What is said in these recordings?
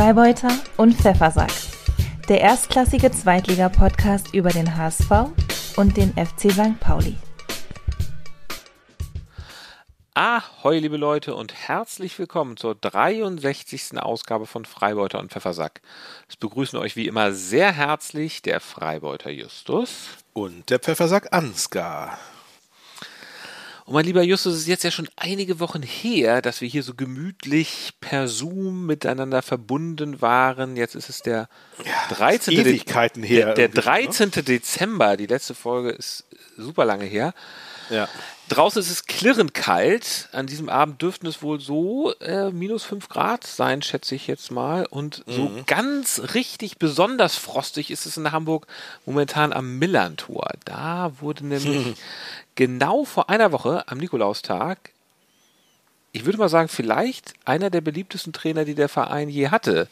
Freibeuter und Pfeffersack. Der erstklassige Zweitliga-Podcast über den HSV und den FC St. Pauli. Ahoi, liebe Leute, und herzlich willkommen zur 63. Ausgabe von Freibeuter und Pfeffersack. Es begrüßen euch wie immer sehr herzlich der Freibeuter Justus und der Pfeffersack Ansgar. Und mein lieber Justus, es ist jetzt ja schon einige Wochen her, dass wir hier so gemütlich per Zoom miteinander verbunden waren. Jetzt ist es der Ja, 13. ist Ewigkeiten her Der, der irgendwie, ne? 13. Dezember, die letzte Folge ist super lange her. Ja. Draußen ist es klirrend kalt. An diesem Abend dürften es wohl so äh, minus 5 Grad sein, schätze ich jetzt mal. Und so Mhm. ganz richtig besonders frostig ist es in Hamburg momentan am Millantor. Da wurde nämlich genau vor einer Woche am Nikolaustag, ich würde mal sagen, vielleicht einer der beliebtesten Trainer, die der Verein je hatte,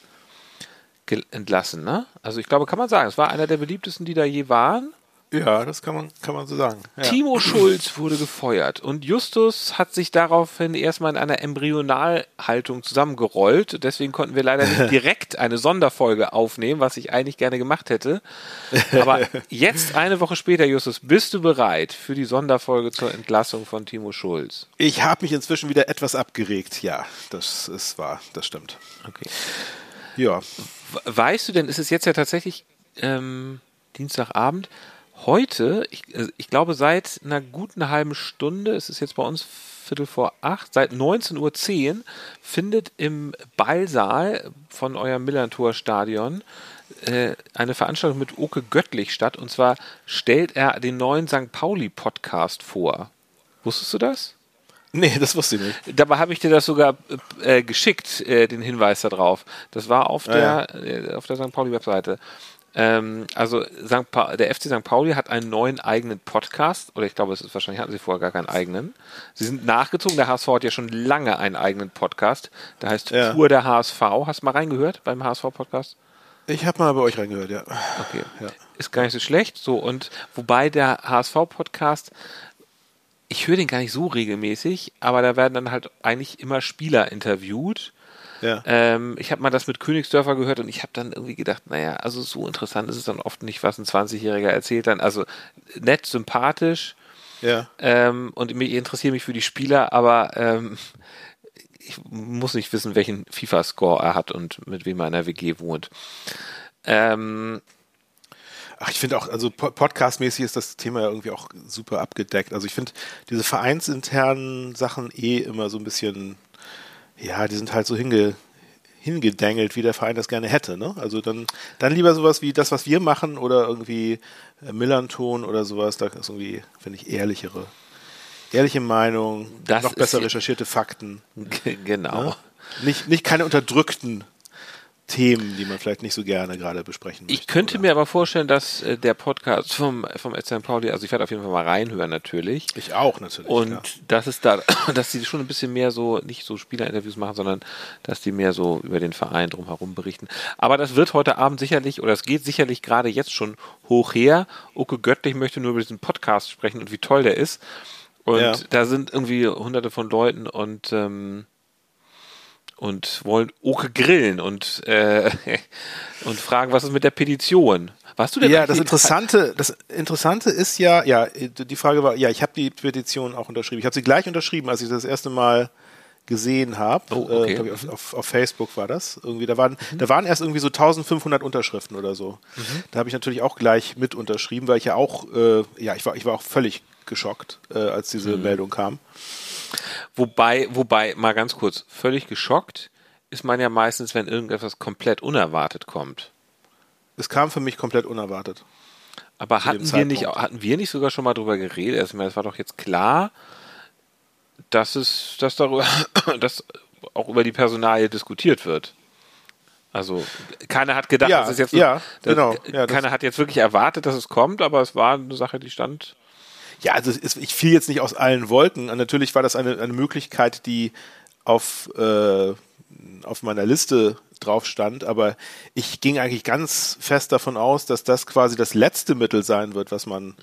entlassen. Ne? Also ich glaube, kann man sagen, es war einer der beliebtesten, die da je waren. Ja, das kann man, kann man so sagen. Ja. Timo Schulz wurde gefeuert und Justus hat sich daraufhin erstmal in einer Embryonalhaltung zusammengerollt. Deswegen konnten wir leider nicht direkt eine Sonderfolge aufnehmen, was ich eigentlich gerne gemacht hätte. Aber jetzt, eine Woche später, Justus, bist du bereit für die Sonderfolge zur Entlassung von Timo Schulz? Ich habe mich inzwischen wieder etwas abgeregt. Ja, das ist wahr, das stimmt. Okay. Ja, We- Weißt du denn, ist es jetzt ja tatsächlich ähm, Dienstagabend? Heute, ich, äh, ich glaube seit einer guten halben Stunde, es ist jetzt bei uns Viertel vor acht, seit 19.10 Uhr findet im Ballsaal von eurem Millantor-Stadion äh, eine Veranstaltung mit Oke Göttlich statt. Und zwar stellt er den neuen St. Pauli-Podcast vor. Wusstest du das? nee, das wusste ich nicht. Dabei habe ich dir das sogar äh, geschickt, äh, den Hinweis darauf. Das war auf Ah, der, äh, auf der St. Pauli-Webseite. Ähm, also der FC St. Pauli hat einen neuen eigenen Podcast, oder ich glaube, es ist wahrscheinlich hatten sie vorher gar keinen eigenen. Sie sind nachgezogen, der HSV hat ja schon lange einen eigenen Podcast. Der heißt Ja. Pur der HSV. Hast du mal reingehört beim HSV-Podcast? Ich habe mal bei euch reingehört, ja. Okay. Ja. Ist gar nicht so schlecht. So, und wobei der HSV-Podcast, ich höre den gar nicht so regelmäßig, aber da werden dann halt eigentlich immer Spieler interviewt. Ja. Ähm, ich habe mal das mit Königsdörfer gehört und ich habe dann irgendwie gedacht, naja, also so interessant ist es dann oft nicht, was ein 20-Jähriger erzählt dann. Also nett, sympathisch ja. ähm, und ich interessiere mich für die Spieler, aber ähm, ich muss nicht wissen, welchen FIFA-Score er hat und mit wem er in der WG wohnt. Ähm, Ach, ich finde auch, also po- podcastmäßig ist das Thema ja irgendwie auch super abgedeckt. Also ich finde diese vereinsinternen Sachen eh immer so ein bisschen, ja, die sind halt so hinge, hingedängelt, wie der Verein das gerne hätte. Ne? Also dann, dann lieber sowas wie das, was wir machen oder irgendwie äh, Millanton oder sowas. Da ist irgendwie, finde ich, ehrlichere, ehrliche Meinung, Das noch besser hier- recherchierte Fakten. genau. Ne? Nicht, nicht keine unterdrückten Themen, die man vielleicht nicht so gerne gerade besprechen möchte. Ich könnte oder? mir aber vorstellen, dass äh, der Podcast vom, vom SC Pauli, also ich werde auf jeden Fall mal reinhören natürlich. Ich auch natürlich. Und ja. das ist da, dass die schon ein bisschen mehr so, nicht so Spielerinterviews machen, sondern dass die mehr so über den Verein drumherum berichten. Aber das wird heute Abend sicherlich, oder es geht sicherlich gerade jetzt schon hoch her. Oke Göttlich möchte nur über diesen Podcast sprechen und wie toll der ist. Und Ja. da sind irgendwie hunderte von Leuten und ähm, und wollen Oke grillen und äh, und fragen, was ist mit der Petition? Warst du denn Ja, das Interessante, das Interessante ist ja, ja, die Frage war, ja, ich habe die Petition auch unterschrieben. Ich habe sie gleich unterschrieben, als ich das erste Mal gesehen habe. Oh, okay. äh, glaub ich, auf, auf, auf Facebook war das. Irgendwie, da waren, da waren erst irgendwie so 1500 Unterschriften oder so. Da habe ich natürlich auch gleich mit unterschrieben, weil ich ja auch, äh, ja, ich war, ich war auch völlig geschockt, äh, als diese Meldung kam. Wobei, wobei, mal ganz kurz, völlig geschockt ist man ja meistens, wenn irgendetwas komplett unerwartet kommt. Es kam für mich komplett unerwartet. Aber hatten wir nicht, hatten wir nicht sogar schon mal drüber geredet? Also, es war doch jetzt klar, dass es, dass darüber, dass auch über die Personalie diskutiert wird. Also keiner hat gedacht, Ja, dass es jetzt ja, dass, genau. Ja, keiner hat jetzt wirklich erwartet, dass es kommt, aber es war eine Sache, die stand. Ja, also ich fiel jetzt nicht aus allen Wolken. Und natürlich war das eine, eine Möglichkeit, die auf, äh, auf meiner Liste drauf stand, aber ich ging eigentlich ganz fest davon aus, dass das quasi das letzte Mittel sein wird, was man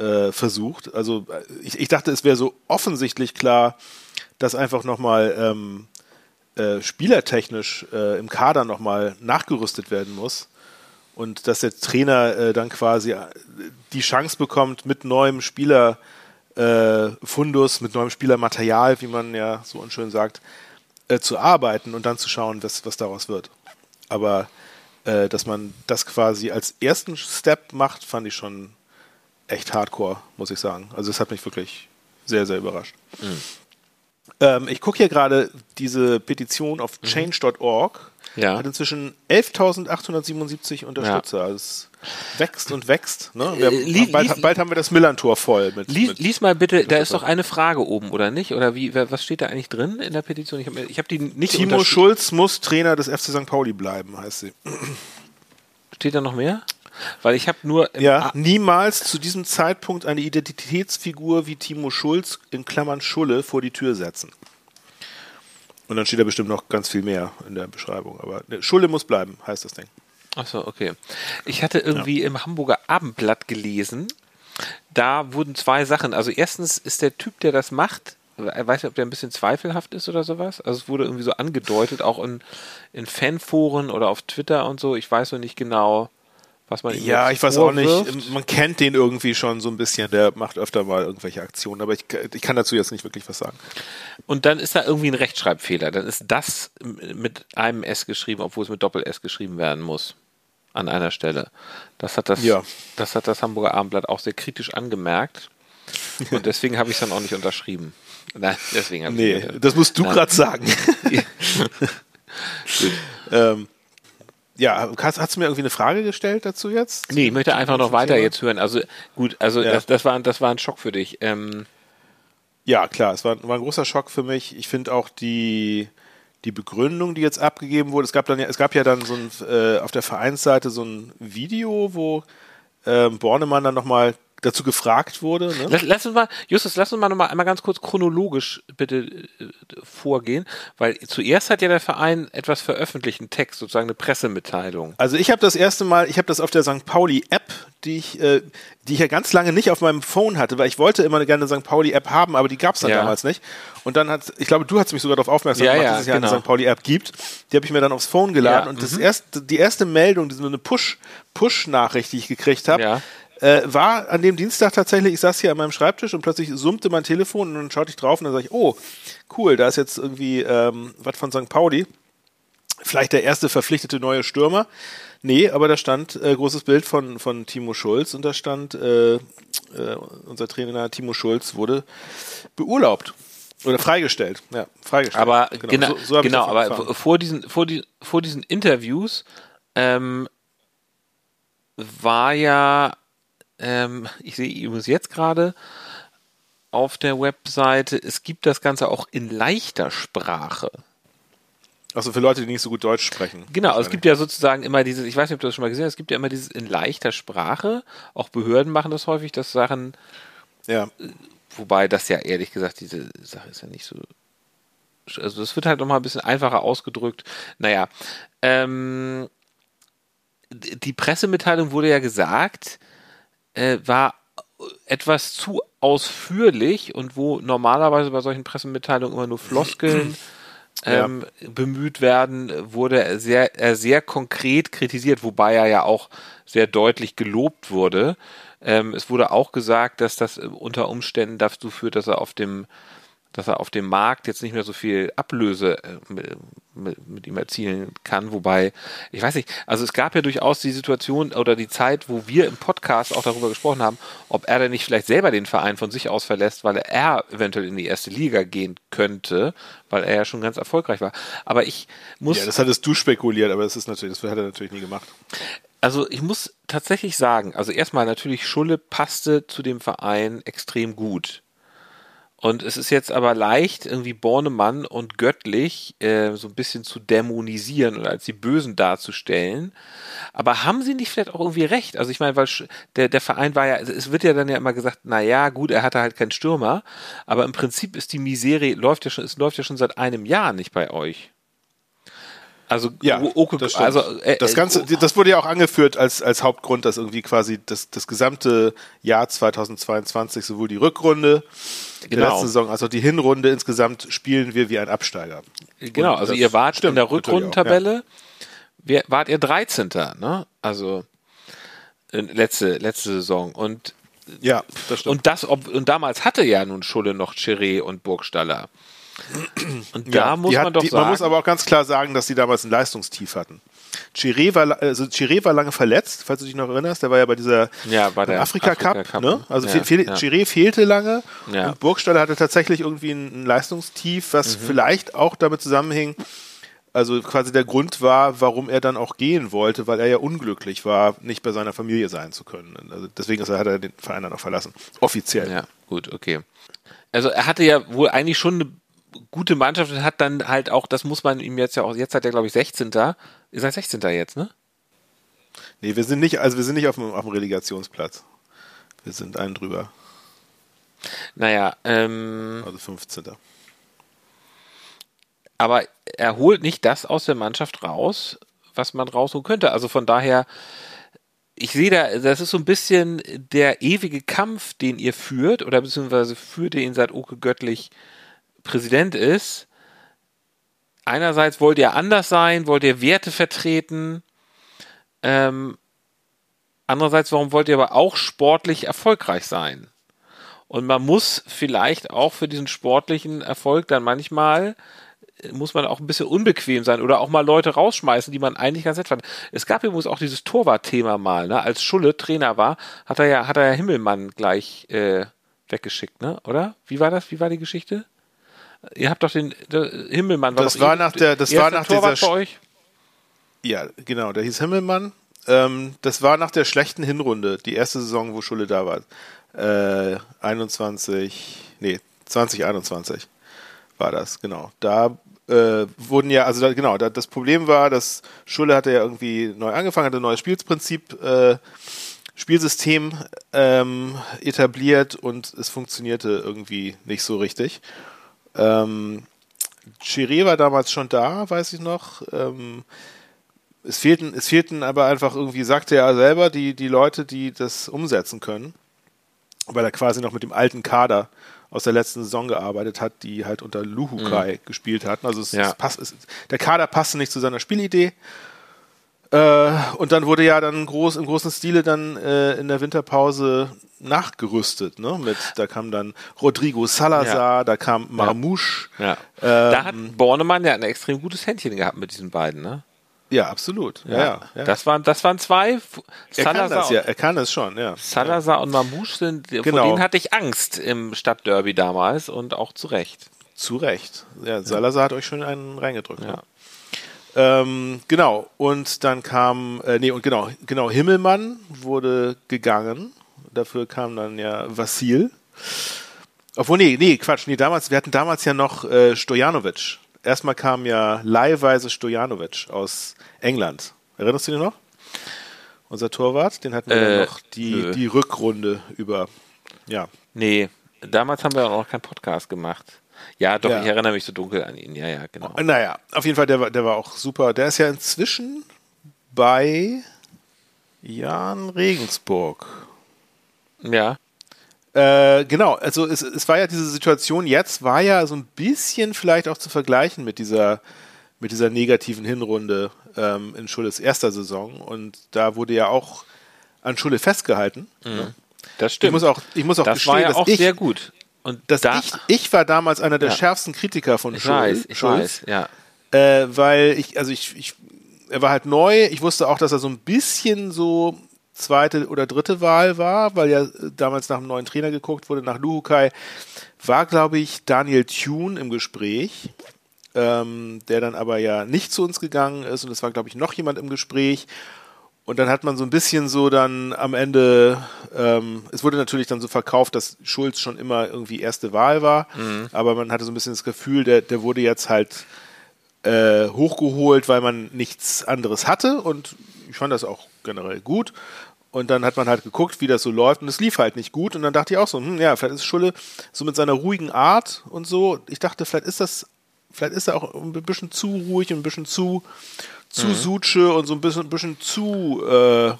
äh, versucht. Also äh, ich, ich dachte, es wäre so offensichtlich klar, dass einfach nochmal ähm, äh, spielertechnisch äh, im Kader nochmal nachgerüstet werden muss und dass der Trainer äh, dann quasi äh, die Chance bekommt, mit neuem Spieler äh, Fundus, mit neuem Spielermaterial, wie man ja so unschön sagt, äh, zu arbeiten und dann zu schauen, was, was daraus wird. Aber äh, dass man das quasi als ersten Step macht, fand ich schon echt hardcore, muss ich sagen. Also es hat mich wirklich sehr, sehr überrascht. Mhm. Ähm, ich gucke hier gerade diese Petition auf mhm. change.org. Ja. Hat inzwischen 11.877 Unterstützer. Ja. Also es wächst und wächst. Ne? Wir haben, lies, bald, lies, bald, haben wir das Millantor voll. Mit, lies, mit, lies mal bitte, da ist doch eine Frage oben, oder nicht? Oder wie, was steht da eigentlich drin in der Petition? Ich habe hab die nicht Timo Schulz muss Trainer des FC St. Pauli bleiben, heißt sie. Steht da noch mehr? Weil ich habe nur. Ja, niemals zu diesem Zeitpunkt eine Identitätsfigur wie Timo Schulz in Klammern Schulle vor die Tür setzen. Und dann steht da bestimmt noch ganz viel mehr in der Beschreibung. Aber ne, Schulle muss bleiben, heißt das Ding. Achso, okay. Ich hatte irgendwie ja. im Hamburger Abendblatt gelesen, da wurden zwei Sachen. Also erstens ist der Typ, der das macht, ich weiß nicht, ob der ein bisschen zweifelhaft ist oder sowas. Also es wurde irgendwie so angedeutet, auch in, in Fanforen oder auf Twitter und so. Ich weiß noch nicht genau, was man Ja, ich weiß auch nicht. Man kennt den irgendwie schon so ein bisschen. Der macht öfter mal irgendwelche Aktionen, aber ich, ich kann dazu jetzt nicht wirklich was sagen. Und dann ist da irgendwie ein Rechtschreibfehler. Dann ist das mit einem S geschrieben, obwohl es mit Doppel-S geschrieben werden muss. An einer Stelle. Das hat das, ja. das hat das Hamburger Abendblatt auch sehr kritisch angemerkt. Und deswegen habe ich es dann auch nicht unterschrieben. Nein, deswegen habe nee, ich das musst du gerade sagen. ähm, ja, hast, hast, du mir irgendwie eine Frage gestellt dazu jetzt? Nee, ich möchte einfach noch weiter Thema? jetzt hören. Also gut, also ja. das, das, war, das war ein Schock für dich. Ähm, ja, klar, es war, war ein großer Schock für mich. Ich finde auch die, die Begründung, die jetzt abgegeben wurde, es gab dann ja, es gab ja dann so ein, äh, auf der Vereinsseite so ein Video, wo äh, Bornemann dann nochmal dazu gefragt wurde. Ne? Lass, lass, uns mal, Justus, lass uns mal noch mal einmal ganz kurz chronologisch bitte äh, vorgehen, weil zuerst hat ja der Verein etwas veröffentlicht, einen Text, sozusagen eine Pressemitteilung. Also ich habe das erste Mal, ich habe das auf der St. Pauli App, die ich, äh, die ich ja ganz lange nicht auf meinem Phone hatte, weil ich wollte immer gerne eine St. Pauli App haben, aber die gab es dann ja. damals nicht. Und dann hat, ich glaube, du hast mich sogar darauf aufmerksam ja, gemacht, ja, dass es ja genau. eine St. Pauli App gibt. Die habe ich mir dann aufs Phone geladen und das mhm. erste, die erste Meldung, diese eine Push, Push-Nachricht, die ich gekriegt habe, äh, war an dem Dienstag tatsächlich, ich saß hier an meinem Schreibtisch und plötzlich summte mein Telefon und dann schaute ich drauf und dann sage ich, oh, cool, da ist jetzt irgendwie ähm, was von St. Pauli. Vielleicht der erste verpflichtete neue Stürmer. Nee, aber da stand äh, großes Bild von, von Timo Schulz und da stand, äh, äh, unser Trainer Timo Schulz wurde beurlaubt. Oder freigestellt, ja, freigestellt. Aber genau, genau, so, so genau aber vor diesen, vor, die, vor diesen Interviews ähm, war ja ähm, ich sehe übrigens jetzt gerade auf der Webseite, es gibt das Ganze auch in leichter Sprache. Also für Leute, die nicht so gut Deutsch sprechen. Genau, also es gibt ja sozusagen immer dieses, ich weiß nicht, ob du das schon mal gesehen hast, es gibt ja immer dieses in leichter Sprache. Auch Behörden machen das häufig, dass Sachen. Ja. Wobei das ja ehrlich gesagt, diese Sache ist ja nicht so. Also das wird halt nochmal ein bisschen einfacher ausgedrückt. Naja. Ähm, die Pressemitteilung wurde ja gesagt, äh, war etwas zu ausführlich und wo normalerweise bei solchen Pressemitteilungen immer nur Floskeln ähm, ja. bemüht werden, wurde er sehr, er sehr konkret kritisiert, wobei er ja auch sehr deutlich gelobt wurde. Ähm, es wurde auch gesagt, dass das unter Umständen dazu führt, dass er auf dem dass er auf dem Markt jetzt nicht mehr so viel Ablöse äh, mit, mit, mit, ihm erzielen kann. Wobei, ich weiß nicht, also es gab ja durchaus die Situation oder die Zeit, wo wir im Podcast auch darüber gesprochen haben, ob er denn nicht vielleicht selber den Verein von sich aus verlässt, weil er eventuell in die erste Liga gehen könnte, weil er ja schon ganz erfolgreich war. Aber ich muss. Ja, das hattest du spekuliert, aber das ist natürlich, das hat er natürlich nie gemacht. Also ich muss tatsächlich sagen, also erstmal natürlich Schulle passte zu dem Verein extrem gut. Und es ist jetzt aber leicht, irgendwie Bornemann und göttlich äh, so ein bisschen zu dämonisieren oder als die Bösen darzustellen. Aber haben sie nicht vielleicht auch irgendwie recht? Also ich meine, weil der, der Verein war ja, es wird ja dann ja immer gesagt, na ja, gut, er hatte halt keinen Stürmer, aber im Prinzip ist die Miserie, läuft ja schon, es läuft ja schon seit einem Jahr nicht bei euch. Also, Ja, Oke, das, stimmt. also äh, das Ganze, äh, das wurde ja auch angeführt als, als Hauptgrund, dass irgendwie quasi das, das gesamte Jahr 2022, sowohl die Rückrunde der Genau. letzten Saison als auch die Hinrunde insgesamt spielen wir wie ein Absteiger. Genau, Und also ihr wart stimmt in der Rückrundentabelle, wer- wart ihr 13. Ne? Also äh, letzte, letzte Saison. Und, Ja, das stimmt. und das, ob, und damals hatte ja nun Schulle noch Chiré und Burgstaller. Und da Ja, muss man hat, doch die, sagen. Man muss aber auch ganz klar sagen, dass die damals ein Leistungstief hatten. Chiré war, also Chiré war lange verletzt, falls du dich noch erinnerst. Der war ja bei dieser Ja, bei der Afrika Cup. Ne? Also ja, fe fehl, ja. Chiré fehlte lange Ja. und Burgstaller hatte tatsächlich irgendwie ein, ein Leistungstief, was Mhm. vielleicht auch damit zusammenhing, also quasi der Grund war, warum er dann auch gehen wollte, weil er ja unglücklich war, nicht bei seiner Familie sein zu können. Also deswegen hat er den Verein dann auch verlassen. Offiziell. Ja, gut, okay. Also er hatte ja wohl eigentlich schon eine gute Mannschaft und hat dann halt auch, das muss man ihm jetzt ja auch, jetzt hat er glaube ich 16. Ihr seid 16. jetzt, ne? Nee, wir sind nicht, also wir sind nicht auf dem, auf dem Relegationsplatz. Wir sind einen drüber, Naja, ähm, also 15. aber er holt nicht das aus der Mannschaft raus, was man rausholen könnte. Also von daher, ich sehe da, das ist so ein bisschen der ewige Kampf, den ihr führt, oder beziehungsweise führt ihr ihn seit Oke Göttlich Präsident ist. Einerseits wollt ihr anders sein, wollt ihr Werte vertreten. Ähm, andererseits, warum wollt ihr aber auch sportlich erfolgreich sein? Und man muss vielleicht auch für diesen sportlichen Erfolg dann manchmal äh, muss man auch ein bisschen unbequem sein oder auch mal Leute rausschmeißen, die man eigentlich ganz nett fand. Es gab übrigens auch dieses Torwart-Thema mal, ne? Als Schulle Trainer war, hat er ja, hat er ja Himmelmann gleich äh, weggeschickt, ne? Oder? Wie war das? Wie war die Geschichte? Ihr habt doch den der Himmelmann. Das doch war nach der- das war nach Torwart dieser bei euch? Ja, genau, der hieß Himmelmann. Ähm, das war nach der schlechten Hinrunde, die erste Saison, wo Schulle da war. Äh, 21, nee, 2021 war das, genau. Da äh, wurden ja, also da, genau, da, das Problem war, dass Schulle hatte ja irgendwie neu angefangen, hatte ein neues Spielprinzip, äh, Spielsystem ähm, etabliert und es funktionierte irgendwie nicht so richtig. Ähm, Chiré war damals schon da, weiß ich noch. Ähm, es fehlten, es fehlten aber einfach irgendwie, sagte er selber, die, die Leute, die das umsetzen können, weil er quasi noch mit dem alten Kader aus der letzten Saison gearbeitet hat, die halt unter Luhukai gespielt hatten. Also es, Ja. es passt, es, der Kader passte nicht zu seiner Spielidee. Äh, und dann wurde ja dann groß im großen Stile dann äh, in der Winterpause nachgerüstet. Ne? Mit, da kam dann Rodrigo Salazar, Ja. da kam Marmouche. Ja. da hat Bornemann ja ein extrem gutes Händchen gehabt mit diesen beiden, ne? Ja, absolut. Ja, ja, ja. Das waren, das waren zwei. Er kann Salazar das ja, und- er kann es schon, ja. Salazar und Mamouche sind, vor Genau. denen hatte ich Angst im Stadtderby damals und auch zu Recht. Zu Recht. Ja, Salazar hat euch schon einen reingedrückt. Ja. Ne? Ähm, genau. Und dann kam, äh, nee, und genau, genau, Himmelmann wurde gegangen. Dafür kam dann ja Vassil. Obwohl, nee, nee, Quatsch, nee, damals, wir hatten damals ja noch äh, Stojanovic. Erstmal kam ja leihweise Stojanovic aus England. Erinnerst du dich noch? Unser Torwart, den hatten wir Äh, dann noch die, nö. die Rückrunde über. Ja, Nee, damals haben wir auch noch keinen Podcast gemacht. Ja, doch, Ja. ich erinnere mich so dunkel an ihn. Ja, ja, genau. Naja, auf jeden Fall, der war, der war auch super. Der ist ja inzwischen bei Jan Regensburg. Ja, Äh, genau, also es, es war ja diese Situation jetzt, war ja so ein bisschen vielleicht auch zu vergleichen mit dieser, mit dieser negativen Hinrunde ähm, in Schulles erster Saison. Und da wurde ja auch an Schule festgehalten. Ne? das Ich stimmt. muss auch, ich muss auch das gestehen, war ja dass auch ich, sehr gut. Und dass da, ich, ich war damals einer der Ja. schärfsten Kritiker von ich Schul- weiß, ich Schulz. weiß, ja. äh, weil ich, also ich, ich, er war halt neu. Ich wusste auch, dass er so ein bisschen so zweite oder dritte Wahl war, weil ja äh, damals nach einem neuen Trainer geguckt wurde, nach Luhukai. War, glaube ich, Daniel Thune im Gespräch, ähm, der dann aber ja nicht zu uns gegangen ist und es war, glaube ich, noch jemand im Gespräch. Und dann hat man so ein bisschen so dann am Ende, ähm, es wurde natürlich dann so verkauft, dass Schulz schon immer irgendwie erste Wahl war, aber man hatte so ein bisschen das Gefühl, der, der wurde jetzt halt äh, hochgeholt, weil man nichts anderes hatte. Und ich fand das auch generell gut. Und dann hat man halt geguckt, wie das so läuft. Und es lief halt nicht gut. Und dann dachte ich auch so, hm, ja, vielleicht ist Schulle so mit seiner ruhigen Art und so, ich dachte, vielleicht ist das vielleicht ist er auch ein bisschen zu ruhig, ein bisschen zu, zu mhm. Sutsche und so ein bisschen, bisschen zu, äh,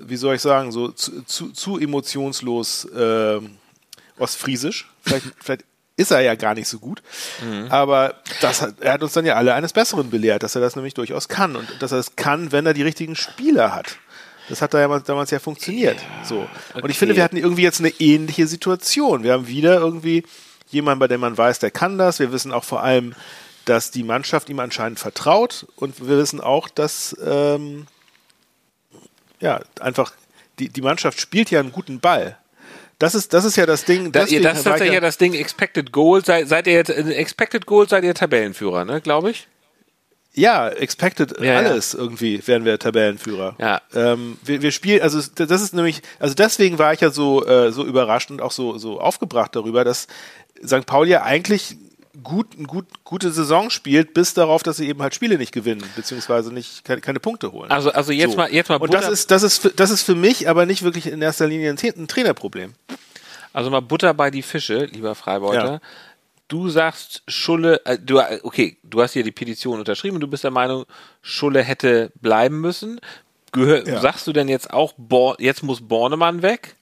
wie soll ich sagen, so zu, zu, zu emotionslos äh, ostfriesisch. Vielleicht, vielleicht ist er ja gar nicht so gut. Mhm. Aber das hat, er hat uns dann ja alle eines Besseren belehrt, dass er das nämlich durchaus kann und dass er es kann, wenn er die richtigen Spieler hat. Das hat da ja damals ja funktioniert. Ja, so. Und okay. ich finde, wir hatten irgendwie jetzt eine ähnliche Situation. Wir haben wieder irgendwie jemanden, bei dem man weiß, der kann das. Wir wissen auch vor allem, dass die Mannschaft ihm anscheinend vertraut und wir wissen auch, dass ähm, ja einfach die, die Mannschaft spielt ja einen guten Ball. Das ist, das ist ja das Ding. Da, das ist tatsächlich ja das Ding Expected Goal. Seid, seid ihr jetzt, Expected Goal seid ihr Tabellenführer, ne, glaube ich? Ja, expected ja, alles ja. irgendwie wären wir Tabellenführer. Ja. Ähm, wir, wir spielen, also das ist nämlich, also deswegen war ich ja so äh, so überrascht und auch so so aufgebracht darüber, dass St. Pauli ja eigentlich gut, gut, gute Saison spielt, bis darauf, dass sie eben halt Spiele nicht gewinnen, beziehungsweise nicht keine, keine Punkte holen. Also, also jetzt so. mal, jetzt mal. Butter. Und das ist, das ist, für, das ist für mich aber nicht wirklich in erster Linie ein, ein Trainerproblem. Also mal Butter bei die Fische, lieber Freibeuter. Ja. Du sagst, Schulle, äh, du, okay, du hast hier die Petition unterschrieben und du bist der Meinung, Schulle hätte bleiben müssen. Gehör, ja. Sagst du denn jetzt auch, Bo jetzt muss Bornemann weg?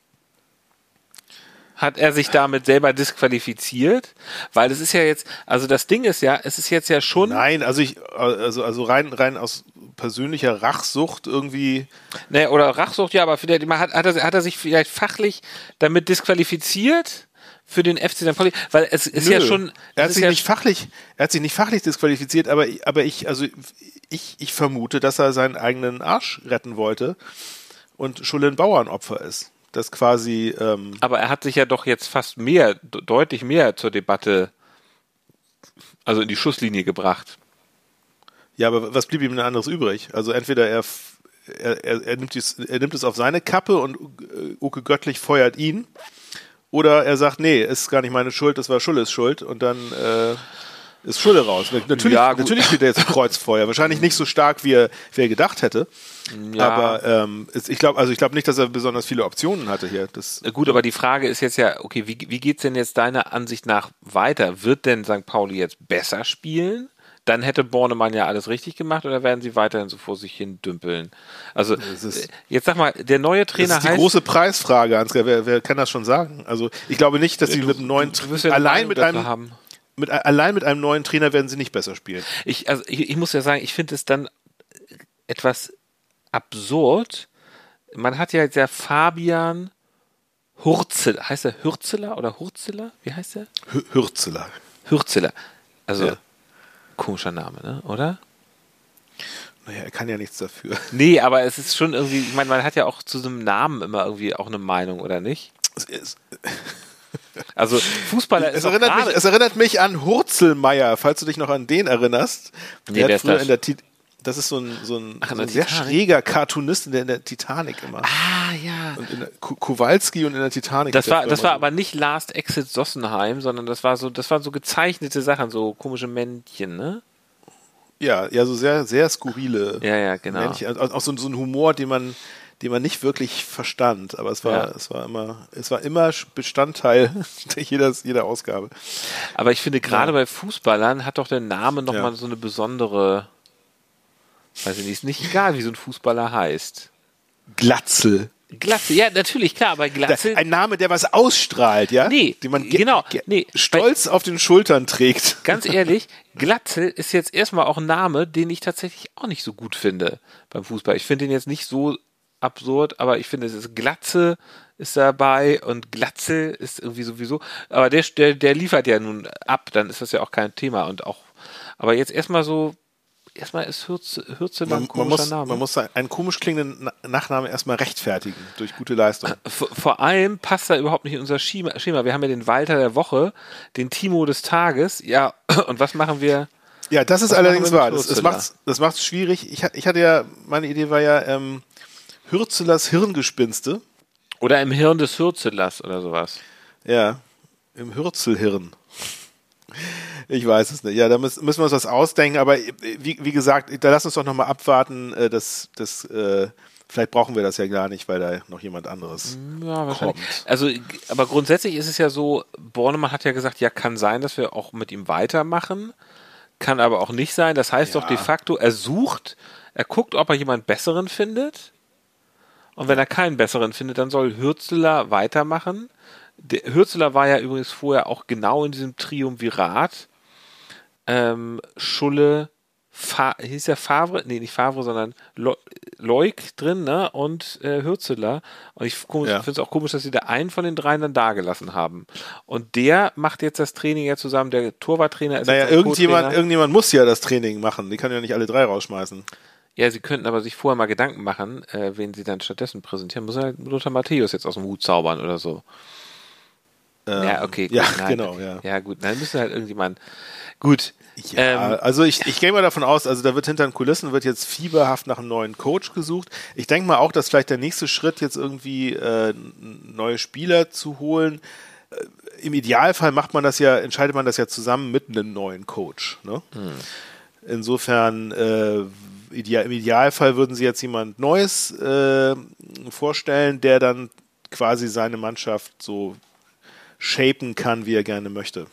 Hat er sich damit selber disqualifiziert? Weil es ist ja jetzt, also das Ding ist ja, es ist jetzt ja schon. Nein, also ich, also, also rein, rein aus persönlicher Rachsucht irgendwie. Nee, oder Rachsucht, ja, aber vielleicht, hat, hat, er, hat er sich vielleicht fachlich damit disqualifiziert? für den FC St. Pauli, weil es ist Nö. ja schon. Er hat sich ja nicht fachlich, er hat sich nicht fachlich disqualifiziert, aber, aber ich, also ich, ich vermute, dass er seinen eigenen Arsch retten wollte und Schulle ein Bauernopfer ist das quasi. Ähm Aber er hat sich ja doch jetzt fast mehr, deutlich mehr zur Debatte, also in die Schusslinie gebracht. Ja, aber was blieb ihm denn anderes übrig? Also entweder er, er, er, er, nimmt, dies, er nimmt es auf seine Kappe und äh, Uke Göttlich feuert ihn. Oder er sagt, nee, ist gar nicht meine Schuld, das war Schulles Schuld und dann äh, ist Schulle raus. Natürlich, ja, natürlich spielt er jetzt Kreuzfeuer. Wahrscheinlich nicht so stark, wie er, wie er gedacht hätte. Ja. Aber ähm, ich glaube, also ich glaube nicht, dass er besonders viele Optionen hatte hier. Das Gut, aber die Frage ist jetzt ja, okay, wie, wie geht's denn jetzt deiner Ansicht nach weiter? Wird denn St. Pauli jetzt besser spielen? Dann hätte Bornemann ja alles richtig gemacht oder werden sie weiterhin so vor sich hin dümpeln? Also ist, jetzt sag mal, der neue Trainer heißt. Das ist die große Preisfrage, Ansgar. Wer, wer kann das schon sagen? Also ich glaube nicht, dass sie mit einem neuen ja allein mit einem haben mit, allein mit einem neuen Trainer werden sie nicht besser spielen. Ich, also ich, ich muss ja sagen, ich finde es dann etwas absurd. Man hat ja jetzt ja Fabian Hurzel, heißt er Hürzeler oder Hurzeler? Wie heißt er? Hürzeler. Hürzeler. Also ja. komischer Name, ne? oder? Naja, er kann ja nichts dafür. Nee, aber es ist schon irgendwie, ich meine, man hat ja auch zu so einem Namen immer irgendwie auch eine Meinung, oder nicht? Es ist, also Fußballer es erinnert, mich, es erinnert mich an Hurzelmeier, falls du dich noch an den erinnerst. Nee, der, hat früher in der das ist so ein, so ein, Ach, so ein sehr schräger Cartoonist in der, in der Titanic immer. Ah, ja. Und in der, Kowalski und in der Titanic. Das war, das war aber nicht Last Exit Sossenheim, sondern das war so, das waren so gezeichnete Sachen, so komische Männchen, ne? Ja, ja, so sehr, sehr skurrile ja, ja, genau. Männchen. Auch so, so ein Humor, den man, den man nicht wirklich verstand, aber es war, ja. es war immer, es war immer Bestandteil jeder, jeder Ausgabe. Aber ich finde, gerade ja. bei Fußballern hat doch der Name nochmal ja. so eine besondere, weiß ich nicht, ist nicht egal, wie so ein Fußballer heißt. Glatzel. Glatze, ja, natürlich, klar, aber Glatze. Ein Name, der was ausstrahlt, ja? Nee, den man genau, nee, stolz auf den Schultern trägt. Ganz ehrlich, Glatzel ist jetzt erstmal auch ein Name, den ich tatsächlich auch nicht so gut finde beim Fußball. Ich finde den jetzt nicht so absurd, aber ich finde, es ist Glatze ist dabei und Glatze ist irgendwie sowieso, aber der, der, der liefert ja nun ab, dann ist das ja auch kein Thema und auch, aber jetzt erstmal so, erstmal ist Hürze, Hürze man, ein komischer man muss, Name. Man muss einen komisch klingenden Nachnamen erstmal rechtfertigen durch gute Leistung. Vor, vor allem passt er überhaupt nicht in unser Schema. Wir haben ja den Walter der Woche, den Timo des Tages, ja, und was machen wir? Ja, das ist allerdings wahr. Das, das macht es schwierig. Ich, ich hatte ja, meine Idee war ja, ähm, Hürzelers Hirngespinste. Oder im Hirn des Hürzelers oder sowas. Ja, im Hürzelhirn. Ich weiß es nicht. Ja, da müssen, müssen wir uns was ausdenken, aber wie, wie gesagt, da lass uns doch nochmal abwarten, äh, das, das äh, vielleicht brauchen wir das ja gar nicht, weil da noch jemand anderes Ja, wahrscheinlich. kommt. Also, aber grundsätzlich ist es ja so, Bornemann hat ja gesagt, ja, kann sein, dass wir auch mit ihm weitermachen, kann aber auch nicht sein. Das heißt Ja. doch de facto, er sucht, er guckt, ob er jemand Besseren findet. Und wenn er keinen Besseren findet, dann soll Hürzeler weitermachen. Der Hürzeler war ja übrigens vorher auch genau in diesem Triumvirat. Ähm, Schulle, Fa hieß der Favre? Nee, nicht Favre, sondern Leuk drin, ne? Und äh, Hürzeler. Und ich Ja. finde es auch komisch, dass sie da einen von den dreien dann da gelassen haben. Und der macht jetzt das Training ja zusammen. Der Torwarttrainer ist Naja, irgendjemand, irgendjemand muss ja das Training machen. Die kann ja nicht alle drei rausschmeißen. Ja, sie könnten aber sich vorher mal Gedanken machen, äh, wen sie dann stattdessen präsentieren. Muss halt Lothar Matthäus jetzt aus dem Hut zaubern oder so. Ähm, ja, okay. Gut, Ja, nein, genau, ja. Ja, gut. Dann müsste halt irgendjemand. Gut. Ja, Ähm, also ich, ich gehe mal davon aus, also da wird hinter den Kulissen wird jetzt fieberhaft nach einem neuen Coach gesucht. Ich denke mal auch, dass vielleicht der nächste Schritt jetzt irgendwie äh, neue Spieler zu holen. Äh, Im Idealfall macht man das ja, entscheidet man das ja zusammen mit einem neuen Coach. Ne? Insofern, äh, ideal, im Idealfall würden sie jetzt jemand Neues äh, vorstellen, der dann quasi seine Mannschaft so shapen kann, wie er gerne möchte.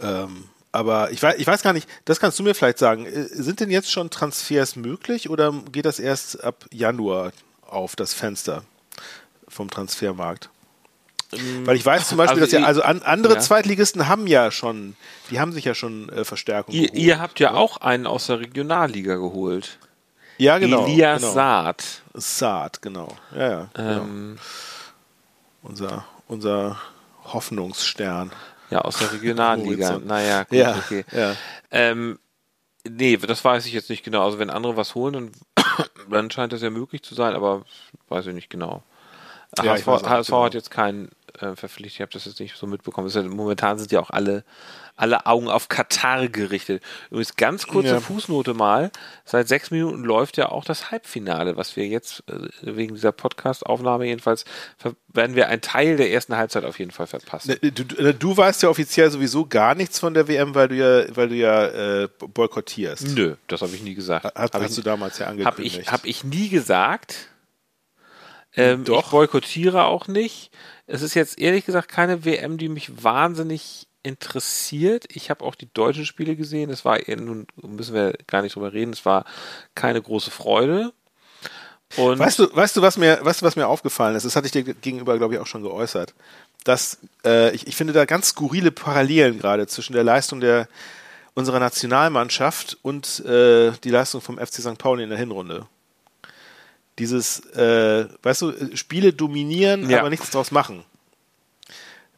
Ähm, aber ich weiß, ich weiß gar nicht, das kannst du mir vielleicht sagen. Äh, Sind denn jetzt schon Transfers möglich oder geht das erst ab Januar auf das Fenster vom Transfermarkt? Weil ich weiß zum Beispiel, also dass ja, also an, andere ja. Zweitligisten haben ja schon, die haben sich ja schon äh, Verstärkung Ihr, geholt. ihr habt ja auch einen aus der Regionalliga geholt. ja, genau. Elias genau. Saad. Saad, genau. Ja, ja. genau. Ähm, Unser, unser Hoffnungsstern. ja, aus der Regionalliga. Naja, gut, Ja, okay. ja. Ähm, nee, das weiß ich jetzt nicht genau. Also wenn andere was holen, dann, dann scheint das ja möglich zu sein, aber weiß ich nicht genau. Ja, HSV, HSV genau. hat jetzt keinen äh, verpflichtet, ich habe das jetzt nicht so mitbekommen. Ja, momentan sind ja auch alle, alle Augen auf Katar gerichtet. Übrigens ganz kurze Ja. Fußnote mal. Seit sechs Minuten läuft ja auch das Halbfinale, was wir jetzt äh, wegen dieser Podcast-Aufnahme jedenfalls, werden wir einen Teil der ersten Halbzeit auf jeden Fall verpassen. Ne, Du, du, du weißt ja offiziell sowieso gar nichts von der WM, weil du ja, weil du ja äh, boykottierst. Nö, das habe ich nie gesagt. Hast, Hab hast ich, du damals ja Habe angekündigt. ich, hab ich nie gesagt. Ähm, Doch. Ich boykottiere auch nicht. Es ist jetzt ehrlich gesagt keine WM, die mich wahnsinnig interessiert. Ich habe auch die deutschen Spiele gesehen. Es war, eher- nun müssen wir gar nicht drüber reden, es war keine große Freude. Und Weißt du, weißt du, was mir, weißt du, was mir aufgefallen ist? Das hatte ich dir gegenüber, glaube ich, auch schon geäußert. Dass äh, ich, ich finde da ganz skurrile Parallelen gerade zwischen der Leistung der unserer Nationalmannschaft und äh, die Leistung vom FC St. Pauli in der Hinrunde. Dieses, äh, weißt du, Spiele dominieren, Ja. aber nichts draus machen.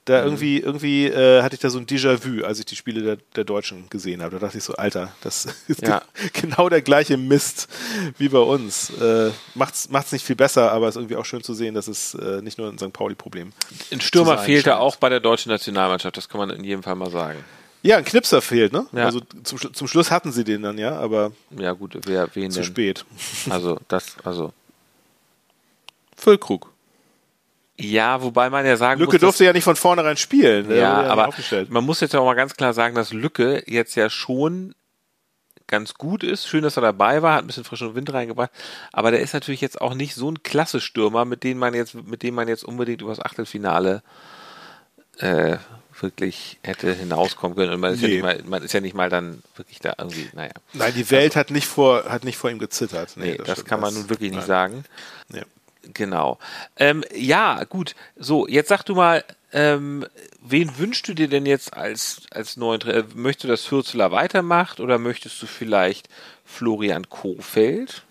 Da irgendwie, irgendwie äh, hatte ich da so ein Déjà-vu, als ich die Spiele der, der Deutschen gesehen habe. Da dachte ich so, Alter, das ist Ja. genau der gleiche Mist wie bei uns. Äh, macht's, macht's nicht viel besser, aber es ist irgendwie auch schön zu sehen, dass es äh, nicht nur ein St. Pauli-Problem. ein Stürmer fehlte auch bei der deutschen Nationalmannschaft, das kann man in jedem Fall mal sagen. Ja, ein Knipser fehlt, ne? Ja. Also zum, zum Schluss hatten sie den dann, ja, aber Ja gut, wer, wen zu denn? spät. Also das, also Füllkrug. ja, wobei man ja sagen Lücke muss, durfte ja nicht von vornherein spielen. Ja, wurde aber man muss jetzt ja auch mal ganz klar sagen, dass Lücke jetzt ja schon ganz gut ist. Schön, dass er dabei war, hat ein bisschen frischen Wind reingebracht. Aber der ist natürlich jetzt auch nicht so ein klasse Stürmer, mit dem man jetzt, mit dem man jetzt unbedingt übers Achtelfinale äh, wirklich hätte hinauskommen können. Und man ist, ja Nee. nicht mal, man ist ja nicht mal dann wirklich da irgendwie, naja. Nein, die Welt hat nicht vor, hat nicht vor ihm gezittert. Nee, das, stimmt. kann man nun wirklich nicht nein. sagen. Nee. Genau. Ähm, ja, gut. So, jetzt sag du mal, ähm, wen wünschst du dir denn jetzt als, als neuen Trainer? Möchtest du, dass Hürzeler weitermacht oder möchtest du vielleicht Florian Kofeld?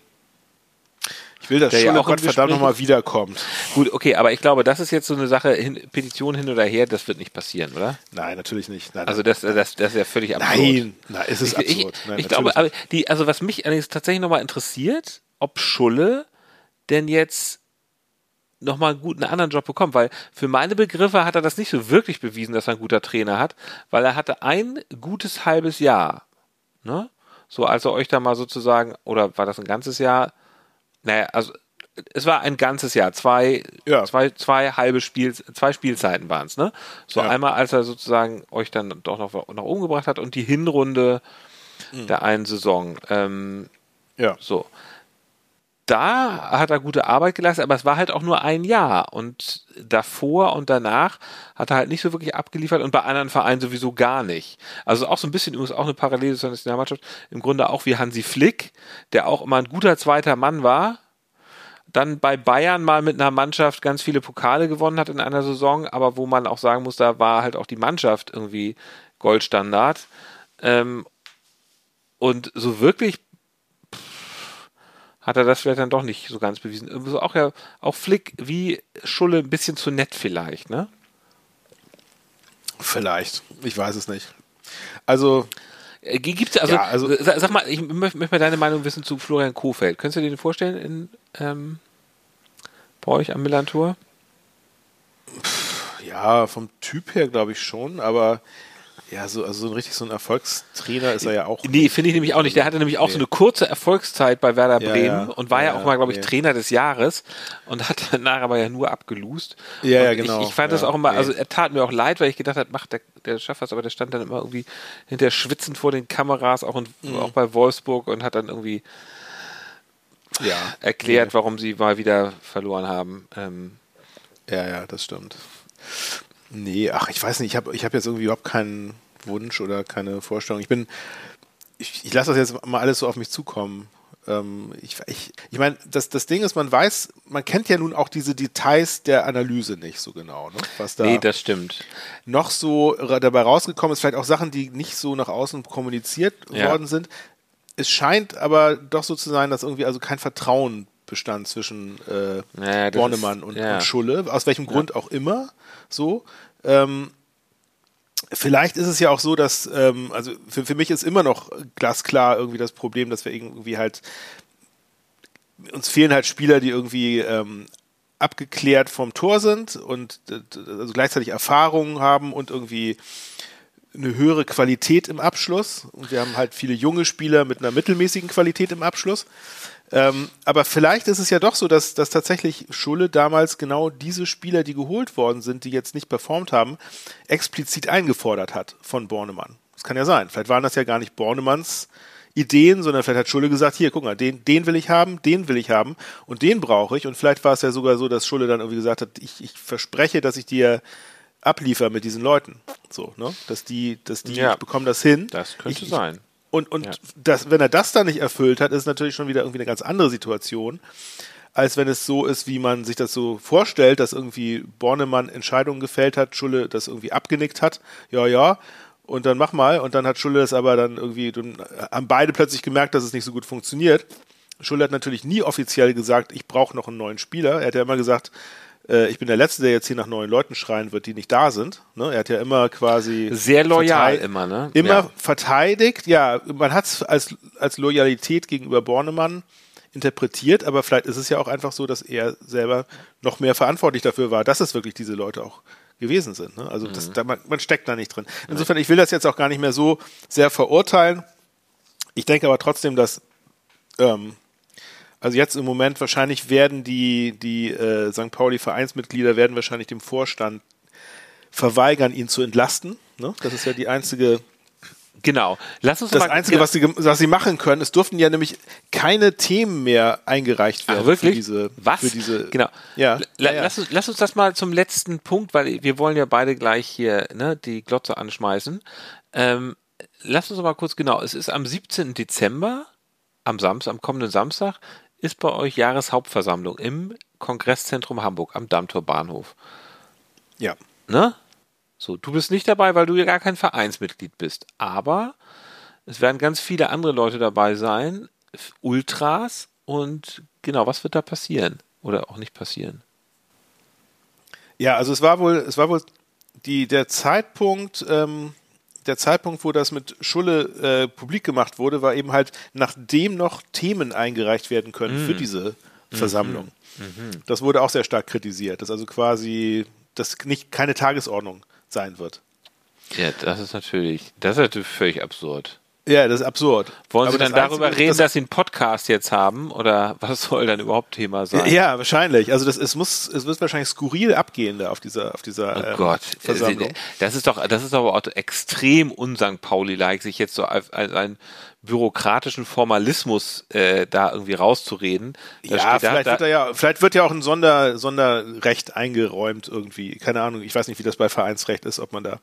Ich will, dass Der ja Schulle auch im Gottverdammt Gespräch nochmal ist. wiederkommt. Gut, okay, aber ich glaube, das ist jetzt so eine Sache, hin, Petition hin oder her, das wird nicht passieren, oder? Nein, natürlich nicht. Nein, Also das, das, das ist ja völlig absurd. nein, nein, es ist absurd. Ich, Nein, ich glaube, die, also was mich allerdings tatsächlich nochmal interessiert, ob Schulle denn jetzt nochmal einen guten anderen Job bekommt, weil für meine Begriffe hat er das nicht so wirklich bewiesen, dass er ein guter Trainer hat, weil er hatte ein gutes halbes Jahr, ne? So, als er euch da mal sozusagen, oder war das ein ganzes Jahr? Naja, also es war ein ganzes Jahr, zwei, Ja. zwei, zwei halbe Spiel, zwei Spielzeiten waren es, ne? So Ja. einmal, als er sozusagen euch dann doch noch nach oben gebracht hat und die Hinrunde Mhm. der einen Saison. Ähm, Ja. so. Da hat er gute Arbeit geleistet, aber es war halt auch nur ein Jahr. Und davor und danach hat er halt nicht so wirklich abgeliefert und bei anderen Vereinen sowieso gar nicht. Also auch so ein bisschen übrigens auch eine Parallele zur Nationalmannschaft. Im Grunde auch wie Hansi Flick, der auch immer ein guter zweiter Mann war. Dann bei Bayern mal mit einer Mannschaft ganz viele Pokale gewonnen hat in einer Saison, aber wo man auch sagen muss, da war halt auch die Mannschaft irgendwie Goldstandard. Ähm, und so wirklich hat er das vielleicht dann doch nicht so ganz bewiesen. Also auch ja, auch Flick wie Schulle ein bisschen zu nett vielleicht, ne? Vielleicht. Ich weiß es nicht. Also. Äh, gibt's, also, ja, also sag mal, ich möchte mal deine Meinung wissen zu Florian Kofeld. Könntest du dir den vorstellen in, ähm, bei euch am Millantor? Ja, vom Typ her glaube ich schon, aber ja, so, also so ein richtig so ein Erfolgstrainer ist er ja auch. Nee, finde ich nämlich auch nicht. Der hatte nämlich auch nee. so eine kurze Erfolgszeit bei Werder Bremen ja, ja. und war ja, ja auch mal, glaube ich, nee. Trainer des Jahres und hat danach aber ja nur abgelust. Ja, ja, genau. Ich, ich fand das auch immer, also er tat mir auch leid, weil ich gedacht habe, macht der, der schafft das, aber der stand dann immer irgendwie hinter Schwitzen vor den Kameras, auch, in, mhm. auch bei Wolfsburg und hat dann irgendwie ja, erklärt, warum sie mal wieder verloren haben. Ähm, ja, ja, das stimmt. Nee, ach, ich weiß nicht, ich habe ich hab jetzt irgendwie überhaupt keinen Wunsch oder keine Vorstellung. Ich bin, ich, ich lasse das jetzt mal alles so auf mich zukommen. Ähm, ich ich, ich meine, das, das Ding ist, man weiß, man kennt ja nun auch diese Details der Analyse nicht so genau. Ne? Was da nee, das stimmt. Noch so dabei rausgekommen ist, vielleicht auch Sachen, die nicht so nach außen kommuniziert ja. worden sind. Es scheint aber doch so zu sein, dass irgendwie also kein Vertrauen bestand zwischen äh, naja, Bornemann und, ja. und, Schulle, aus welchem Grund ja. auch immer so. Ähm, vielleicht ist es ja auch so, dass, ähm, also für, für mich ist immer noch glasklar irgendwie das Problem, dass wir irgendwie halt, uns fehlen halt Spieler, die irgendwie ähm, abgeklärt vom Tor sind und also gleichzeitig Erfahrungen haben und irgendwie eine höhere Qualität im Abschluss. Und wir haben halt viele junge Spieler mit einer mittelmäßigen Qualität im Abschluss. Ähm, aber vielleicht ist es ja doch so, dass, dass tatsächlich Schulle damals genau diese Spieler, die geholt worden sind, die jetzt nicht performt haben, explizit eingefordert hat von Bornemann. Das kann ja sein. Vielleicht waren das ja gar nicht Bornemanns Ideen, sondern vielleicht hat Schulle gesagt, hier, guck mal, den, den will ich haben, den will ich haben und den brauche ich. Und vielleicht war es ja sogar so, dass Schulle dann irgendwie gesagt hat, ich, ich verspreche, dass ich dir abliefer mit diesen Leuten. So, ne? Dass die, dass die, ja, ich bekomme das hin. Das könnte ich, sein. Und, und ja. das, wenn er das dann nicht erfüllt hat, ist es natürlich schon wieder irgendwie eine ganz andere Situation, als wenn es so ist, wie man sich das so vorstellt, dass irgendwie Bornemann Entscheidungen gefällt hat, Schulle das irgendwie abgenickt hat. Ja, ja. Und dann mach mal. Und dann hat Schulle es aber dann irgendwie, dann haben beide plötzlich gemerkt, dass es nicht so gut funktioniert. Schulle hat natürlich nie offiziell gesagt, ich brauche noch einen neuen Spieler. Er hat ja immer gesagt, äh, ich bin der Letzte, der jetzt hier nach neuen Leuten schreien wird, die nicht da sind. Ne? Er hat ja immer quasi. Sehr loyal immer, ne? Immer ja. verteidigt. Ja, man hat es als, als Loyalität gegenüber Bornemann interpretiert, aber vielleicht ist es ja auch einfach so, dass er selber noch mehr verantwortlich dafür war, dass es wirklich diese Leute auch gewesen sind. Ne? Also das, mhm. da, man, man, steckt da nicht drin. Insofern, ich will das jetzt auch gar nicht mehr so sehr verurteilen. Ich denke aber trotzdem, dass ähm, also jetzt im Moment wahrscheinlich werden die, die äh, St. Pauli-Vereinsmitglieder werden wahrscheinlich dem Vorstand verweigern, ihn zu entlasten. Ne? Das ist ja die einzige Genau. Lass uns das mal, Einzige, was sie, was sie machen können, es durften ja nämlich keine Themen mehr eingereicht werden Ach, wirklich? für diese. Was? Für diese, genau. Ja. La, ja. Lass, uns, lass uns das mal zum letzten Punkt, weil wir wollen ja beide gleich hier ne, die Glotze anschmeißen. Ähm, lass uns mal kurz genau. Es ist am 17. Dezember, am Samstag, am kommenden Samstag, ist bei euch Jahreshauptversammlung im Kongresszentrum Hamburg am Dammtor Bahnhof. Ja. Ne? So, du bist nicht dabei, weil du ja gar kein Vereinsmitglied bist. Aber es werden ganz viele andere Leute dabei sein, Ultras und genau, was wird da passieren? Oder auch nicht passieren? Ja, also es war wohl, es war wohl die, der Zeitpunkt, ähm, der Zeitpunkt, wo das mit Schulle äh, publik gemacht wurde, war eben halt, nachdem noch Themen eingereicht werden können mm. für diese mhm. Versammlung. Mm -hmm. Das wurde auch sehr stark kritisiert, dass also quasi das nicht keine Tagesordnung sein wird. Ja, das ist natürlich, das ist natürlich völlig absurd. Ja, das ist absurd. Wollen Aber Sie dann darüber Einzige, reden, das- dass Sie einen Podcast jetzt haben? Oder was soll dann überhaupt Thema sein? Ja, wahrscheinlich. Also das, es muss, es wird wahrscheinlich skurril abgehen da auf dieser, auf dieser Oh ähm, Gott, Versammlung. das ist doch, das ist aber auch extrem un-St. Pauli-like, sich jetzt so als, einen bürokratischen Formalismus äh, da irgendwie rauszureden. Da Ja, vielleicht, da, wird da ja, vielleicht wird ja auch ein Sonder, Sonderrecht eingeräumt irgendwie. Keine Ahnung. Ich weiß nicht, wie das bei Vereinsrecht ist, ob man da,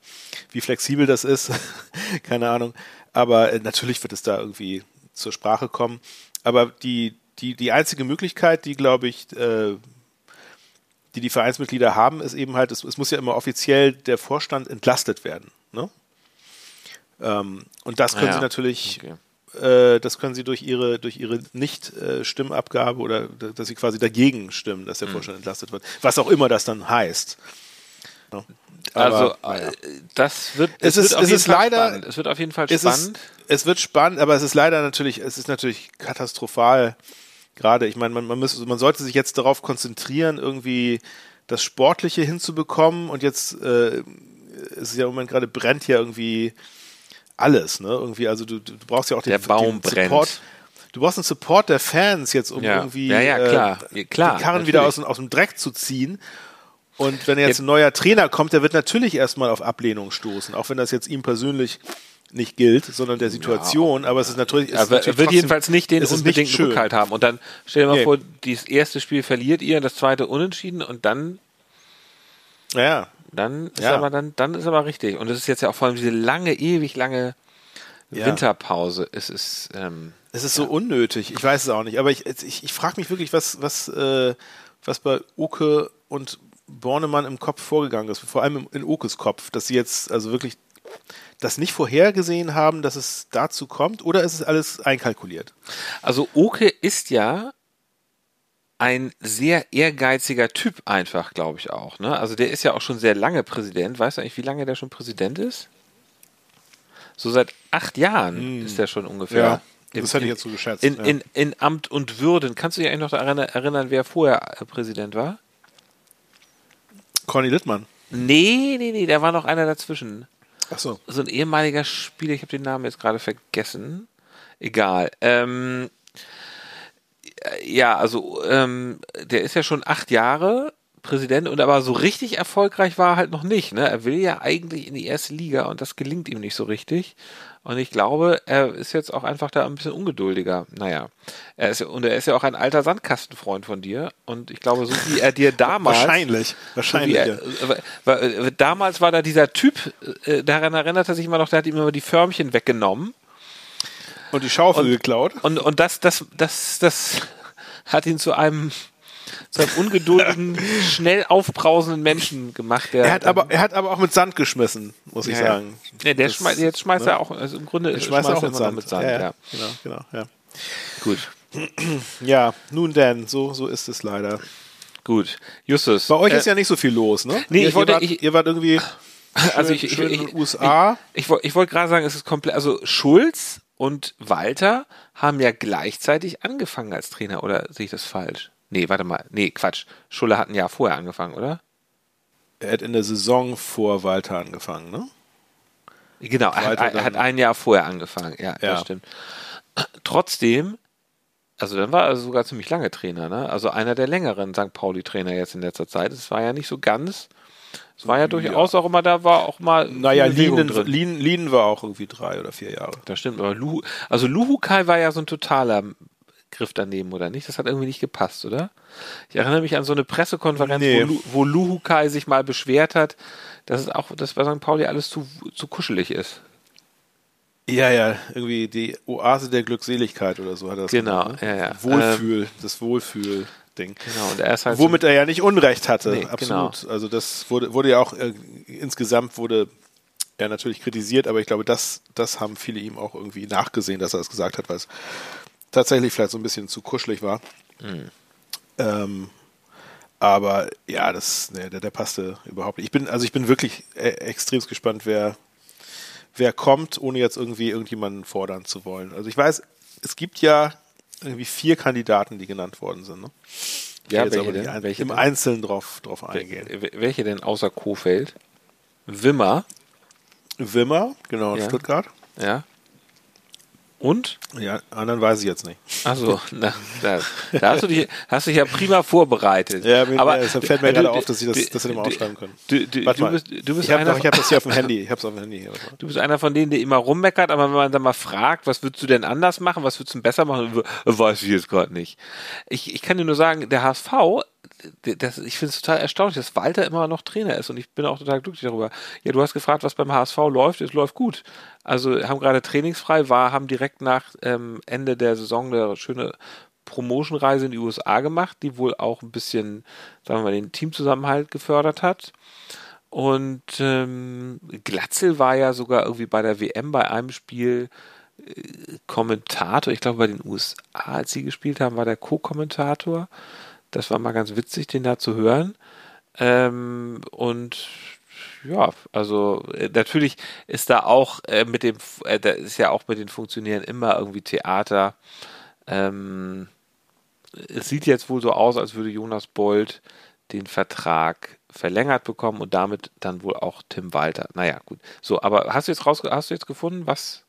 wie flexibel das ist. Keine Ahnung. Aber äh, natürlich wird es da irgendwie zur Sprache kommen. Aber die, die, die einzige Möglichkeit, die, glaube ich, äh, die die Vereinsmitglieder haben, ist eben halt, es, es muss ja immer offiziell der Vorstand entlastet werden. Ne? Ähm, und das können Ah ja, sie natürlich okay. äh, das können sie durch ihre, durch ihre Nicht-Stimmabgabe oder d- dass sie quasi dagegen stimmen, dass der Hm. Vorstand entlastet wird. Was auch immer das dann heißt. Aber, Also, naja. äh, das wird, Es es ist- wird auf es jeden ist Fall leider- spannend. Es wird auf jeden Fall es, spannend. ist, es wird spannend, aber es ist leider natürlich, es ist natürlich katastrophal. Gerade, ich meine, man, man, muss, man sollte sich jetzt darauf konzentrieren, irgendwie das Sportliche hinzubekommen und jetzt äh, es ist ja im Moment gerade brennt ja irgendwie alles, ne? Irgendwie, also du, du brauchst ja auch den, Der Baum den brennt. Support. Du brauchst einen Support der Fans jetzt, um Ja. irgendwie Ja, ja, klar. Äh, klar, die Karren wieder aus, natürlich. aus dem Dreck zu ziehen. Und wenn jetzt Ja. ein neuer Trainer kommt, der wird natürlich erstmal auf Ablehnung stoßen, auch wenn das jetzt ihm persönlich nicht gilt, sondern der Situation. Aber es ist natürlich. Es Aber er wird jedenfalls nicht den unbedingten. Rückhalt haben. Und dann stell dir mal Nee. vor, das erste Spiel verliert ihr, das zweite unentschieden und dann Ja, Dann ist Ja. aber dann, dann ist aber richtig. Und es ist jetzt ja auch vor allem diese lange, ewig lange Ja. Winterpause. Es ist, ähm, es ist so unnötig. Ich weiß es auch nicht. Aber ich, ich, ich frage mich wirklich, was, was, äh, was bei Oke und Bornemann im Kopf vorgegangen ist. Vor allem in Okes Kopf, dass sie jetzt also wirklich das nicht vorhergesehen haben, dass es dazu kommt, oder ist es alles einkalkuliert? also Oke ist ja ein sehr ehrgeiziger Typ einfach, glaube ich auch. Ne? Also der ist ja auch schon sehr lange Präsident. Weißt du eigentlich, wie lange der schon Präsident ist? So seit acht Jahren ist der schon ungefähr. Hm. das hätte ich jetzt so geschätzt. In, ja. in, in Amt und Würden. Kannst du dich eigentlich noch daran erinnern, wer vorher Präsident war? Conny Littmann. Nee, nee, nee, da war noch einer dazwischen. Ach so. so ein ehemaliger Spieler, ich habe den Namen jetzt gerade vergessen. Egal. Ähm, äh, ja, also ähm, der ist ja schon acht Jahre Präsident und aber so richtig erfolgreich war er halt noch nicht. Ne? Er will ja eigentlich in die erste Liga und das gelingt ihm nicht so richtig. Und ich glaube, er ist jetzt auch einfach da ein bisschen ungeduldiger. Naja, er ist, und er ist ja auch ein alter Sandkastenfreund von dir. Und ich glaube, so wie er dir damals Wahrscheinlich. so Wahrscheinlich. wie er, ja. damals war da dieser Typ, äh, daran erinnert er sich immer noch, der hat ihm immer die Förmchen weggenommen. Und die Schaufel und- geklaut. Und, und das, das, das, das hat ihn zu einem, zu einem ungeduldigen, schnell aufbrausenden Menschen gemacht. Er hat, aber, er hat aber auch mit Sand geschmissen, muss ich ja, sagen. Ja, der Das- schmeißt, jetzt schmeißt ne? er auch, also im Grunde Er schmeißt auch mit Sand. mit Sand. ja, Ja. Genau, genau, ja. Gut, Ja, nun denn, so, so ist es leider. gut. Justus. Bei euch äh, ist ja nicht so viel los, ne? nee, ihr, ich wollte- ihr, wart, ich- ihr wart irgendwie also schön- ich, ich, schön ich, in den USA. Ich, ich, ich wollte gerade sagen, es ist komplett, also Schulz und Walter haben ja gleichzeitig angefangen als Trainer, oder sehe ich das falsch? Nee, warte mal. Nee, Quatsch. Schulle hat ein Jahr vorher angefangen, oder? er hat in der Saison vor Walter angefangen, ne? Genau, er hat, hat ein Jahr vorher angefangen. Ja, Ja. das stimmt. Trotzdem, also dann war er sogar ziemlich lange Trainer, ne? Also einer der längeren St. Pauli-Trainer jetzt in letzter Zeit. Es war ja nicht so ganz. Es war ja durchaus auch immer, da war auch mal. Naja, Lienen war auch irgendwie drei oder vier Jahre. Das stimmt, aber Luhu, also Luhukai war ja so ein totaler Griff daneben, oder nicht? Das hat irgendwie nicht gepasst, oder? Ich erinnere mich an so eine Pressekonferenz, Nee. wo, wo Luhukai sich mal beschwert hat, dass es auch, dass bei St. Pauli alles zu, zu kuschelig ist. Ja, ja, irgendwie die Oase der Glückseligkeit oder so hat er das Genau, genannt, ne? ja, ja. Wohlfühl, das Wohlfühl-Ding. Genau, und er ist halt Womit er ja nicht Unrecht hatte, Nee, absolut. Also das wurde, wurde ja auch äh, insgesamt wurde er natürlich kritisiert, aber ich glaube, das, das haben viele ihm auch irgendwie nachgesehen, dass er das gesagt hat, weil es tatsächlich vielleicht so ein bisschen zu kuschelig war. Hm. Ähm, aber ja, das, nee, der, der passte überhaupt nicht. Ich bin, also ich bin wirklich äh, extrem gespannt, wer, wer kommt, ohne jetzt irgendwie irgendjemanden fordern zu wollen. Also ich weiß, es gibt ja irgendwie vier Kandidaten, die genannt worden sind. Ne? Ich Ja, welche denn? ein, Welche im denn? Einzelnen drauf, drauf eingehen. Wel- Welche denn außer Kofeld? Wimmer, Wimmer, genau, in Ja. Stuttgart. ja. Und? Ja, anderen weiß ich jetzt nicht. Achso, da, da hast du dich, hast dich ja prima vorbereitet. Ja, mir, aber deshalb fällt mir gerade auf, dass ich das, das hätte mal aufschreiben können. Du, du, Warte du mal. bist, du bist ich habe einer, hab das hier auf dem Handy. Ich habe es auf dem Handy hier. du bist einer von denen, der immer rummeckert, aber wenn man dann mal fragt, was würdest du denn anders machen, was würdest du besser machen, weiß ich jetzt gerade nicht. Ich, ich kann dir nur sagen, der HSV, das, ich finde es total erstaunlich, dass Walter immer noch Trainer ist und ich bin auch total glücklich darüber. Ja, du hast gefragt, was beim HSV läuft, es läuft gut. Also haben gerade trainingsfrei, war, haben direkt nach ähm, Ende der Saison eine schöne Promotion-Reise in die USA gemacht, die wohl auch ein bisschen, sagen wir mal, den Teamzusammenhalt gefördert hat. Und ähm, Glatzel war ja sogar irgendwie bei der WM bei einem Spiel äh, Kommentator. Ich glaube, bei den USA, als sie gespielt haben, war der Co-Kommentator. Das war mal ganz witzig, den da zu hören. Ähm, und ja, also äh, natürlich ist da auch äh, mit dem, äh, da ist ja auch mit den Funktionären immer irgendwie Theater. Ähm, es sieht jetzt wohl so aus, als würde Jonas Bold den Vertrag verlängert bekommen und damit dann wohl auch Tim Walter. Naja, gut. So, aber hast du jetzt raus, hast du jetzt gefunden, was,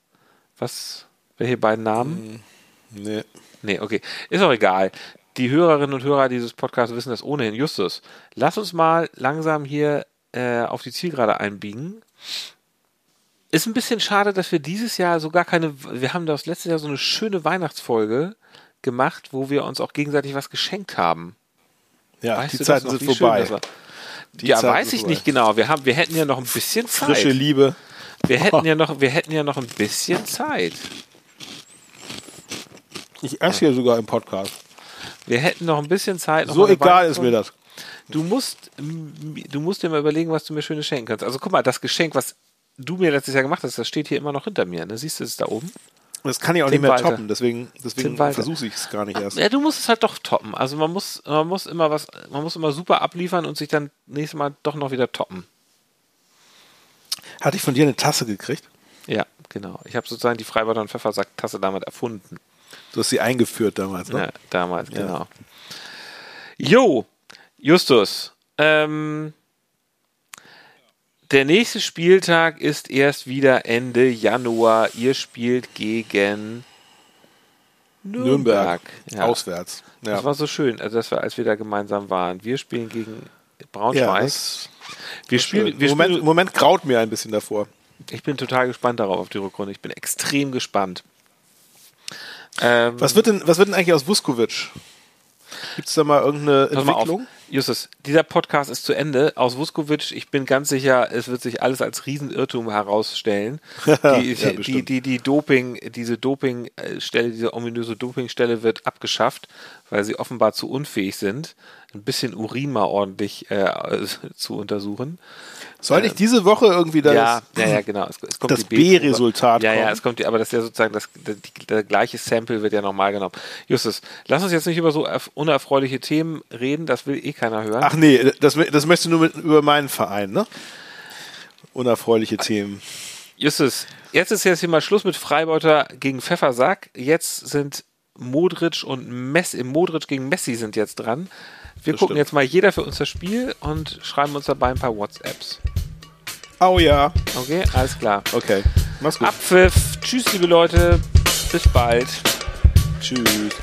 was, welche beiden Namen? Nee. Nee, okay. Ist auch egal. Die Hörerinnen und Hörer dieses Podcasts wissen das ohnehin. Justus, lass uns mal langsam hier äh, auf die Zielgerade einbiegen. Ist ein bisschen schade, dass wir dieses Jahr so gar keine, wir haben das letztes Jahr so eine schöne Weihnachtsfolge gemacht, wo wir uns auch gegenseitig was geschenkt haben. Ja, Weißt die du Zeiten sind schön vorbei. Die ja, Zeiten weiß ich vorbei. nicht genau. Wir haben, wir hätten ja noch ein bisschen Zeit. Frische Liebe. Wir hätten ja noch, wir hätten ja noch ein bisschen Zeit. Ich esse hier sogar im Podcast. Wir hätten noch ein bisschen Zeit. So egal ist mir das. Du musst, du musst dir mal überlegen, was du mir Schönes schenken kannst. Also guck mal, das Geschenk, was du mir letztes Jahr gemacht hast, das steht hier immer noch hinter mir. Ne? Siehst du es da oben? Das kann ich auch Tim nicht mehr Walter. toppen, deswegen, deswegen versuche ich es gar nicht erst. Ja, du musst es halt doch toppen. Also man muss, man muss immer was, man muss immer super abliefern und sich dann nächstes Mal doch noch wieder toppen. Hatte ich von dir eine Tasse gekriegt? Ja, genau. Ich habe sozusagen die Freiburger und Pfeffersack-Tasse damit erfunden. Du hast sie eingeführt damals, ne? Ja, damals, genau. Jo, Justus. Ähm, der nächste Spieltag ist erst wieder Ende Januar. Ihr spielt gegen Nürnberg. Nürnberg, Ja. auswärts. Ja, Das war so schön, also dass wir, als wir da gemeinsam waren. Wir spielen gegen ja Braunschweig. das wir spielen, wir Im, Moment, spielen, Moment graut mir ein bisschen davor. ich bin total gespannt darauf auf die Rückrunde. Ich bin extrem gespannt. Ähm, Was wird denn, was wird denn eigentlich aus Vuskovic? Gibt es da mal irgendeine Pass mal. Entwicklung? Justus, dieser Podcast ist zu Ende. Aus Vuskovic, ich bin ganz sicher, es wird sich alles als Riesenirrtum herausstellen. Die, Ja, die, die, die Doping, diese Dopingstelle, diese ominöse Dopingstelle wird abgeschafft, weil sie offenbar zu unfähig sind, ein bisschen Urin mal ordentlich äh, zu untersuchen. Soll nicht diese Woche irgendwie das, ja, ja, ja, genau. Es, es kommt das. B-Resultat Ja, ja, es kommt aber das ist ja sozusagen das, die, der gleiche Sample wird ja nochmal genommen. Justus, lass uns jetzt nicht über so erf- unerfreuliche Themen reden, das will eh keiner hören. Ach nee, das, das möchtest du nur mit, über meinen Verein, ne? Unerfreuliche Themen. Justus, jetzt ist jetzt hier mal Schluss mit Freibeuter gegen Pfeffersack. Jetzt sind Modric und Messi, Modric gegen Messi sind jetzt dran. Wir Das gucken stimmt. jetzt mal jeder für uns das Spiel und schreiben uns dabei ein paar WhatsApps. Oh ja. Okay, alles klar. Okay. Mach's gut. Abpfiff. Tschüss, liebe Leute. Bis bald. Tschüss.